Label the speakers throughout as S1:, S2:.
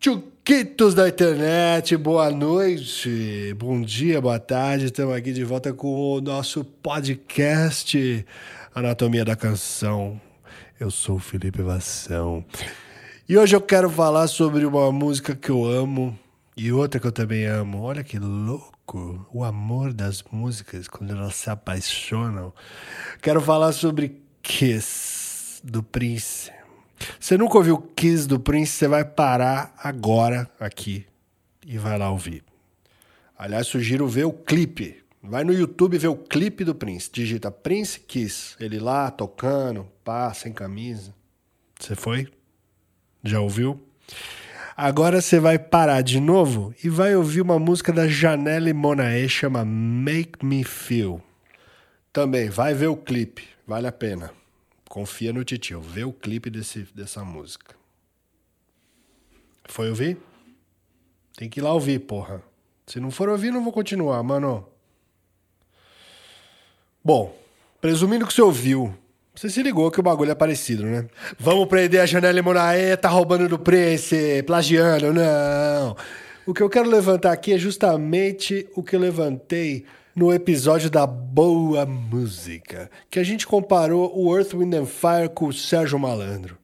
S1: Tchuquitos da internet, boa noite, bom dia, boa tarde. Estamos aqui de volta com o nosso podcast Anatomia da Canção. Eu sou o Felipe Vassão e hoje eu quero falar sobre uma música que eu amo e outra que eu também amo. Olha que louco o amor das músicas quando elas se apaixonam. Quero falar sobre Kiss do Prince. Você nunca ouviu Kiss do Prince? Você vai parar agora aqui e vai lá ouvir. Aliás, sugiro ver o clipe. Vai no YouTube ver o clipe do Prince. Digita Prince Kiss. Ele lá tocando, pá, sem camisa. Você foi? Já ouviu? Agora você vai parar de novo e vai ouvir uma música da Janelle Monae chama Make Me Feel. Também vai ver o clipe, vale a pena. Confia no titio, vê o clipe desse, dessa música. Foi ouvir? Tem que ir lá ouvir, porra. Se não for ouvir, não vou continuar, mano. Bom, presumindo que você ouviu, você se ligou que o bagulho é parecido, né? Vamos prender a Janelle Monae, tá roubando do Prince, plagiando, não. O que eu quero levantar aqui é justamente o que eu levantei no episódio da boa música, que a gente comparou o Earth, Wind and Fire com o Sérgio Malandro.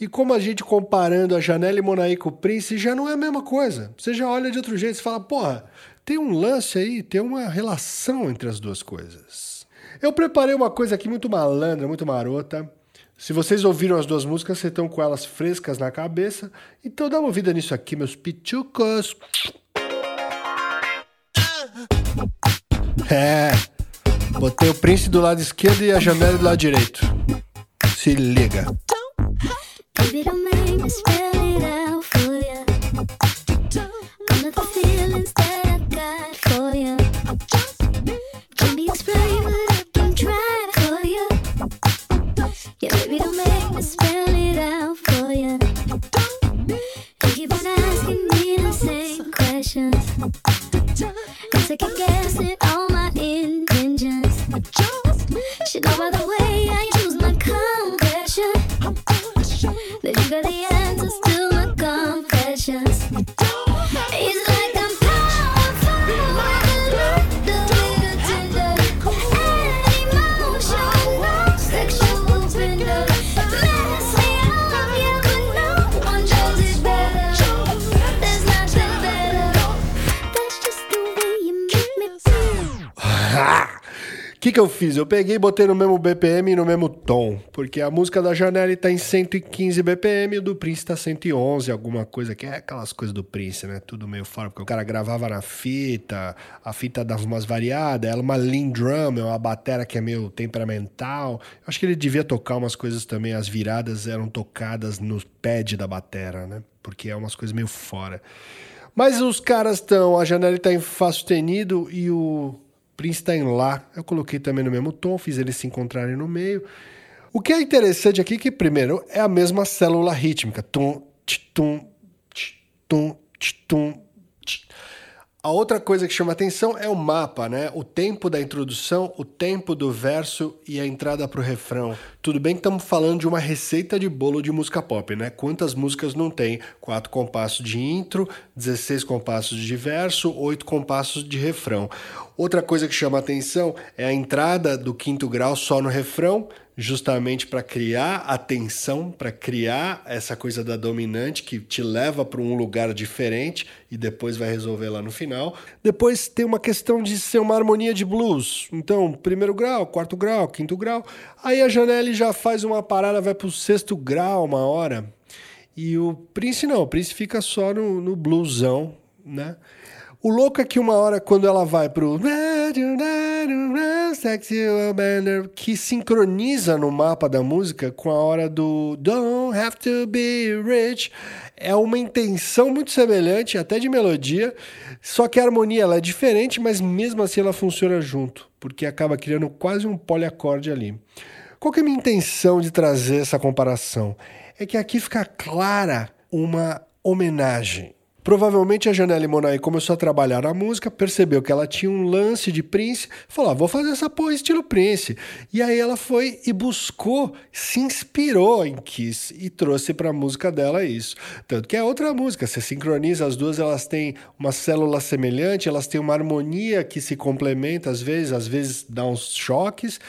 S1: E como a gente comparando a Janelle Monae com o Prince já não é a mesma coisa. Você já olha de outro jeito e fala, porra, tem um lance aí, tem uma relação entre as duas coisas. Eu preparei uma coisa aqui muito malandra, muito marota. Se vocês ouviram as duas músicas, vocês estão com elas frescas na cabeça. Então dá uma ouvida nisso aqui, meus pichucos. É. Botei o Prince do lado esquerdo e a Janelle do lado direito. Se liga. Second que, eu fiz? Eu peguei e botei no mesmo BPM e no mesmo tom. Porque a música da Janelle tá em 115 BPM e o do Prince tá 111, alguma coisa que é aquelas coisas do Prince, né? Tudo meio fora, porque o cara gravava na fita, a fita dava umas variadas, ela é uma lean drum, é uma batera que é meio temperamental. Eu acho que ele devia tocar umas coisas também, as viradas eram tocadas no pad da batera, né? Porque é umas coisas meio fora. Mas os caras estão, a Janelle tá em Fá sustenido e o Prince tá em Lá. Eu coloquei também no mesmo tom, fiz eles se encontrarem no meio. O que é interessante aqui é que, primeiro, é a mesma célula rítmica. Tum, tch, tum, tch, tum, tch, tum, tch. A outra coisa que chama atenção é o mapa, né? O tempo da introdução, o tempo do verso e a entrada para o refrão. Tudo bem que estamos falando de uma receita de bolo de música pop, né? Quantas músicas não tem? Quatro compassos de intro, 16 compassos de verso, oito compassos de refrão. Outra coisa que chama atenção é a entrada do quinto grau só no refrão, justamente para criar atenção, para criar essa coisa da dominante que te leva para um lugar diferente e depois vai resolver lá no final. Depois tem uma questão de ser uma harmonia de blues. Então, primeiro grau, quarto grau, quinto grau. Aí a Janelle já faz uma parada, vai para o sexto grau uma hora. E o Prince não, o Prince fica só no, no bluesão, né? O louco é que uma hora, quando ela vai pro que sincroniza no mapa da música com a hora do Don't have to be rich, é uma intenção muito semelhante, até de melodia, só que a harmonia ela é diferente, mas mesmo assim ela funciona junto, porque acaba criando quase um poliacorde ali. Qual que é a minha intenção de trazer essa comparação? É que aqui fica clara uma homenagem Provavelmente a Janelle Monáe começou a trabalhar na música, percebeu que ela tinha um lance de Prince, falou: ah, vou fazer essa porra estilo Prince. E aí ela foi e buscou, se inspirou em Kiss e trouxe para a música dela isso. Tanto que é outra música, você sincroniza as duas, elas têm uma célula semelhante, elas têm uma harmonia que se complementa às vezes, às vezes dá uns choques.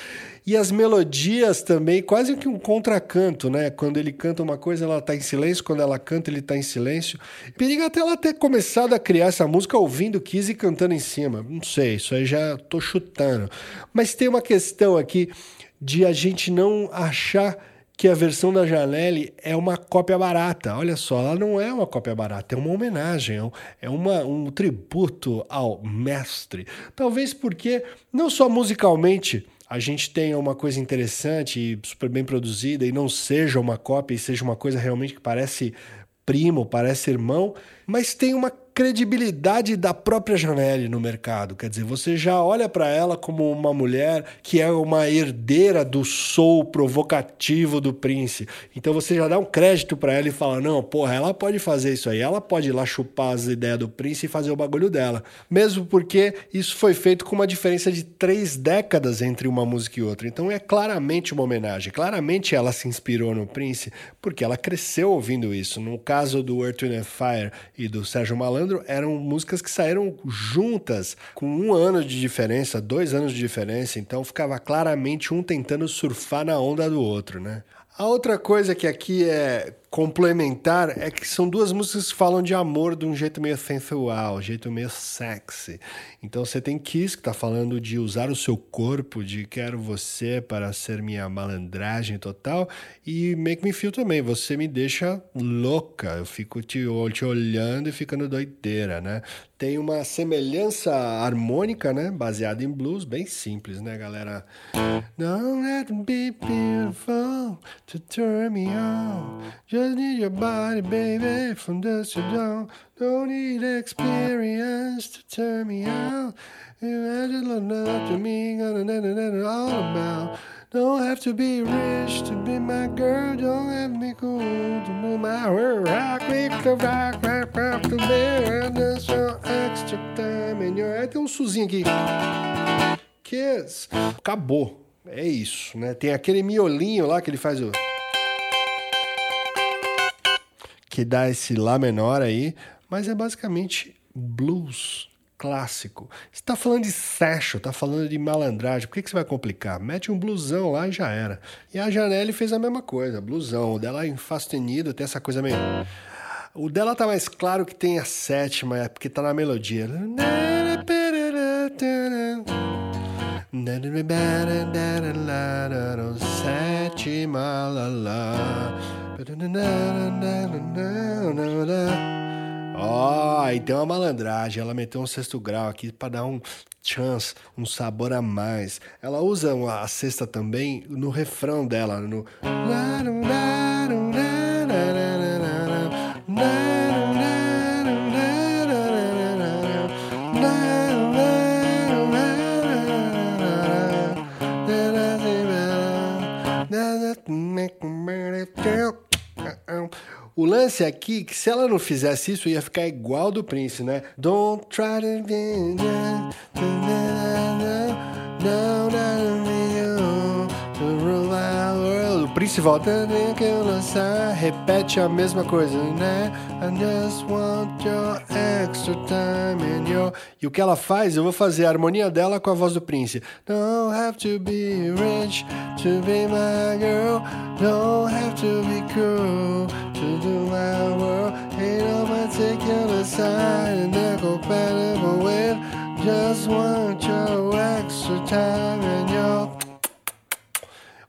S1: E as melodias também, quase que um contracanto, né? Quando ele canta uma coisa, ela está em silêncio, quando ela canta, ele está em silêncio. Periga até ela ter começado a criar essa música ouvindo Kizzy cantando em cima. Não sei, isso aí já tô chutando. Mas tem uma questão aqui de a gente não achar que a versão da Janelle é uma cópia barata. Olha só, ela não é uma cópia barata, é uma homenagem, é uma, um tributo ao mestre. Talvez porque, não só musicalmente, a gente tenha uma coisa interessante e super bem produzida e não seja uma cópia e seja uma coisa realmente que parece primo, parece irmão, mas tem uma credibilidade da própria Janelle no mercado. Quer dizer, você já olha para ela como uma mulher que é uma herdeira do soul provocativo do Prince. Então você já dá um crédito para ela e fala: não, porra, ela pode fazer isso aí, ela pode ir lá chupar as ideias do Prince e fazer o bagulho dela. Mesmo porque isso foi feito com uma diferença de três décadas entre uma música e outra. Então é claramente uma homenagem. Claramente ela se inspirou no Prince porque ela cresceu ouvindo isso. No caso do Earth, Wind Fire e do Sérgio Malandro, eram músicas que saíram juntas, com um ano de diferença, dois anos de diferença, então ficava claramente um tentando surfar na onda do outro, né? A outra coisa que aqui é complementar é que são duas músicas que falam de amor de um jeito meio sensual, jeito meio sexy. Então você tem Kiss, que está falando de usar o seu corpo, de quero você para ser minha malandragem total, e Make Me Feel também, você me deixa louca, eu fico te, te olhando e ficando doideira, né? Tem uma semelhança harmônica, né? Baseada em blues, bem simples, né, galera? Don't let be beautiful to turn me on. Just need your body, baby, from dusk to dawn. Don't need experience to turn me out. Imagine love to me, gonna all about. Don't have to be rich to be my girl. Don't have be cool to be my world. Rock me to rock, rock, rock to bear. That's your extra time in your. Aí tem um suzinho aqui. Kiss. Acabou. É isso, né? Tem aquele miolinho lá que ele faz o que dá esse Lá menor aí, mas é basicamente blues clássico. Você está falando de session, está falando de malandragem, por que, que você vai complicar? Mete um blusão lá e já era. E a Janelle fez a mesma coisa, blusão. O dela é enfastenido, tem essa coisa meio. O dela tá mais claro que tem a sétima, é porque tá na melodia. Sétima, lá, lá. Ó, oh, e tem uma malandragem. Ela meteu um sexto grau aqui para dar um chance, um sabor a mais. Ela usa a sexta também no refrão dela, no. Lance aqui que se ela não fizesse isso, ia ficar igual do Prince, né? Don't try to be o Prince volta que eu repete a mesma coisa, né? I just want your extra time and your... E o que ela faz, eu vou fazer a harmonia dela com a voz do Prince. Don't have to be rich to be my girl. Don't have to be to do my. Ain't compatible with. Just want your extra time and your.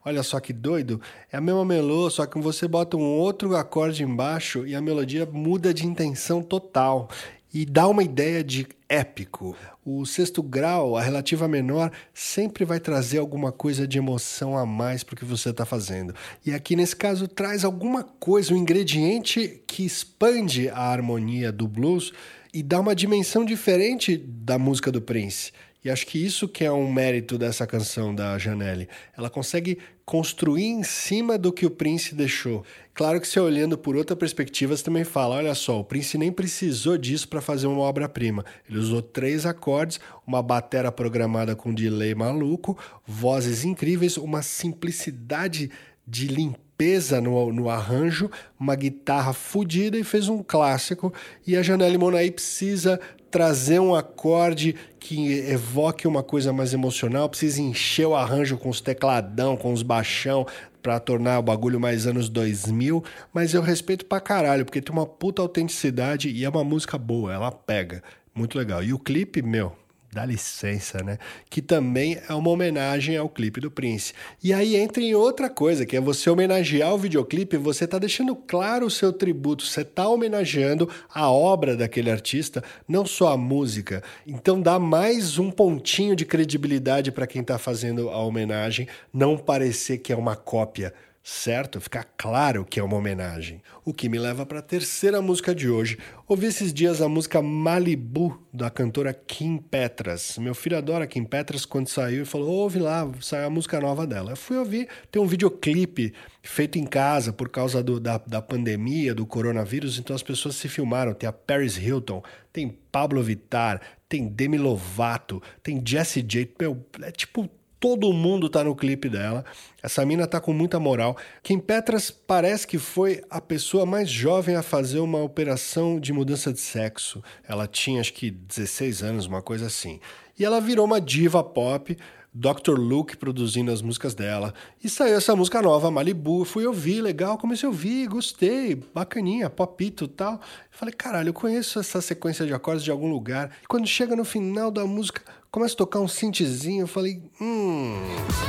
S1: Olha só que doido. É a mesma melô, só que você bota um outro acorde embaixo e a melodia muda de intenção total e dá uma ideia de épico. O sexto grau, a relativa menor, sempre vai trazer alguma coisa de emoção a mais para o que você está fazendo. E aqui nesse caso traz alguma coisa, um ingrediente que expande a harmonia do blues e dá uma dimensão diferente da música do Prince. E acho que isso que é um mérito dessa canção da Janelle. Ela consegue construir em cima do que o Prince deixou. Claro que você olhando por outra perspectiva, você também fala, olha só, o Prince nem precisou disso para fazer uma obra-prima. Ele usou três acordes, uma batera programada com delay maluco, vozes incríveis, uma simplicidade de limpeza no, no arranjo, uma guitarra fodida e fez um clássico. E a Janelle Monae precisa trazer um acorde que evoque uma coisa mais emocional, precisa encher o arranjo com os tecladão, com os baixão, para tornar o bagulho mais anos 2000, mas eu respeito pra caralho, porque tem uma puta autenticidade e é uma música boa, ela pega. Muito legal. E o clipe, meu, dá licença, né? Que também é uma homenagem ao clipe do Prince. E aí entra em outra coisa, que é você homenagear o videoclipe, você tá deixando claro o seu tributo, você tá homenageando a obra daquele artista, não só a música. Então dá mais um pontinho de credibilidade para quem tá fazendo a homenagem, não parecer que é uma cópia certo? Ficar claro que é uma homenagem. O que me leva para a terceira música de hoje. Ouvi esses dias a música Malibu, da cantora Kim Petras. Meu filho adora Kim Petras quando saiu e falou: ouve lá, saiu a música nova dela. Eu fui ouvir, tem um videoclipe feito em casa por causa do, da, da pandemia, do coronavírus, então as pessoas se filmaram. Tem a Paris Hilton, tem Pablo Vittar, tem Demi Lovato, tem Jessie J. Meu, é tipo Todo mundo tá no clipe dela. Essa mina tá com muita moral. Kim Petras parece que foi a pessoa mais jovem a fazer uma operação de mudança de sexo. Ela tinha acho que 16 anos, uma coisa assim. E ela virou uma diva pop. Dr. Luke produzindo as músicas dela. E saiu essa música nova, Malibu. Fui ouvir, legal, comecei a ouvir, gostei, bacaninha, popito e tal. Falei, caralho, eu conheço essa sequência de acordes de algum lugar. E quando chega no final da música, começa a tocar um synthzinho, eu falei, hum.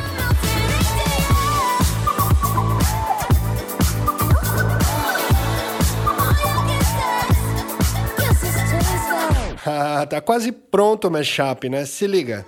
S1: Tá quase pronto o mashup, né? Se liga.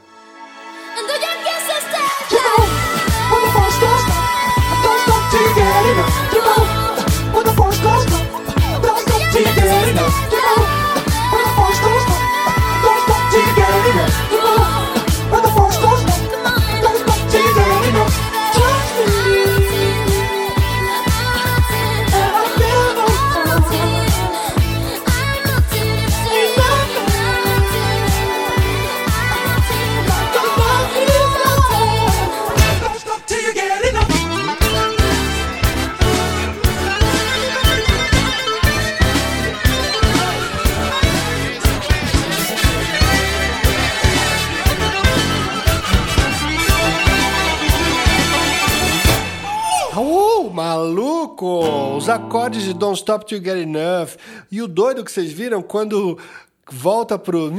S1: Maluco! Os acordes de Don't Stop You Get Enough. E o doido que vocês viram quando volta pro.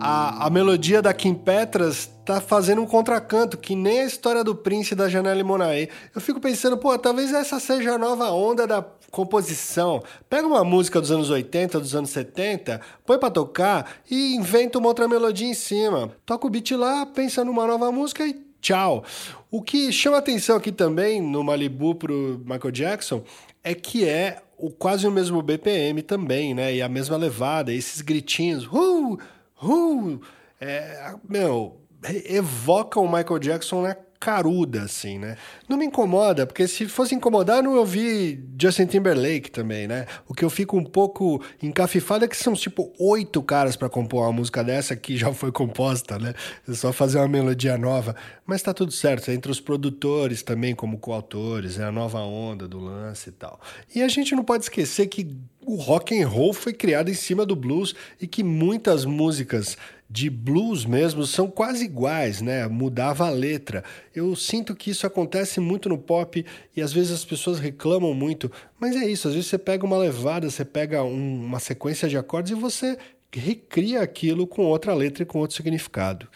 S1: A, a melodia da Kim Petras tá fazendo um contracanto, que nem a história do Prince da Janelle Monae. Eu fico pensando, pô, talvez essa seja a nova onda da composição. Pega uma música dos anos 80, dos anos 70, põe para tocar e inventa uma outra melodia em cima. Toca o beat lá, pensa numa nova música e tchau. O que chama atenção aqui também no Malibu pro Michael Jackson é que é o quase o mesmo BPM também, né? E a mesma levada, esses gritinhos, uh, uh, é, meu, evoca o Michael Jackson na caruda, assim, né? Não me incomoda, porque se fosse incomodar, não ouvi Justin Timberlake também, né? O que eu fico um pouco encafifado é que são, tipo, oito caras para compor uma música dessa que já foi composta, né? É só fazer uma melodia nova. Mas tá tudo certo, entre os produtores também, como coautores, é a nova onda do lance e tal. E a gente não pode esquecer que o rock and roll foi criado em cima do blues e que muitas músicas de blues mesmo são quase iguais, né? Mudava a letra. Eu sinto que isso acontece muito no pop e às vezes as pessoas reclamam muito, mas é isso, às vezes você pega uma levada, você pega um, uma sequência de acordes e você recria aquilo com outra letra e com outro significado.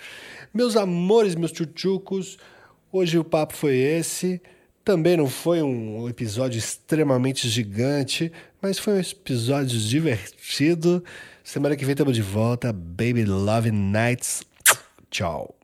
S1: Meus amores, meus tchutchucos, hoje o papo foi esse. Também não foi um episódio extremamente gigante, mas foi um episódio divertido. Semana que vem estamos de volta. Baby Love Nights. Tchau.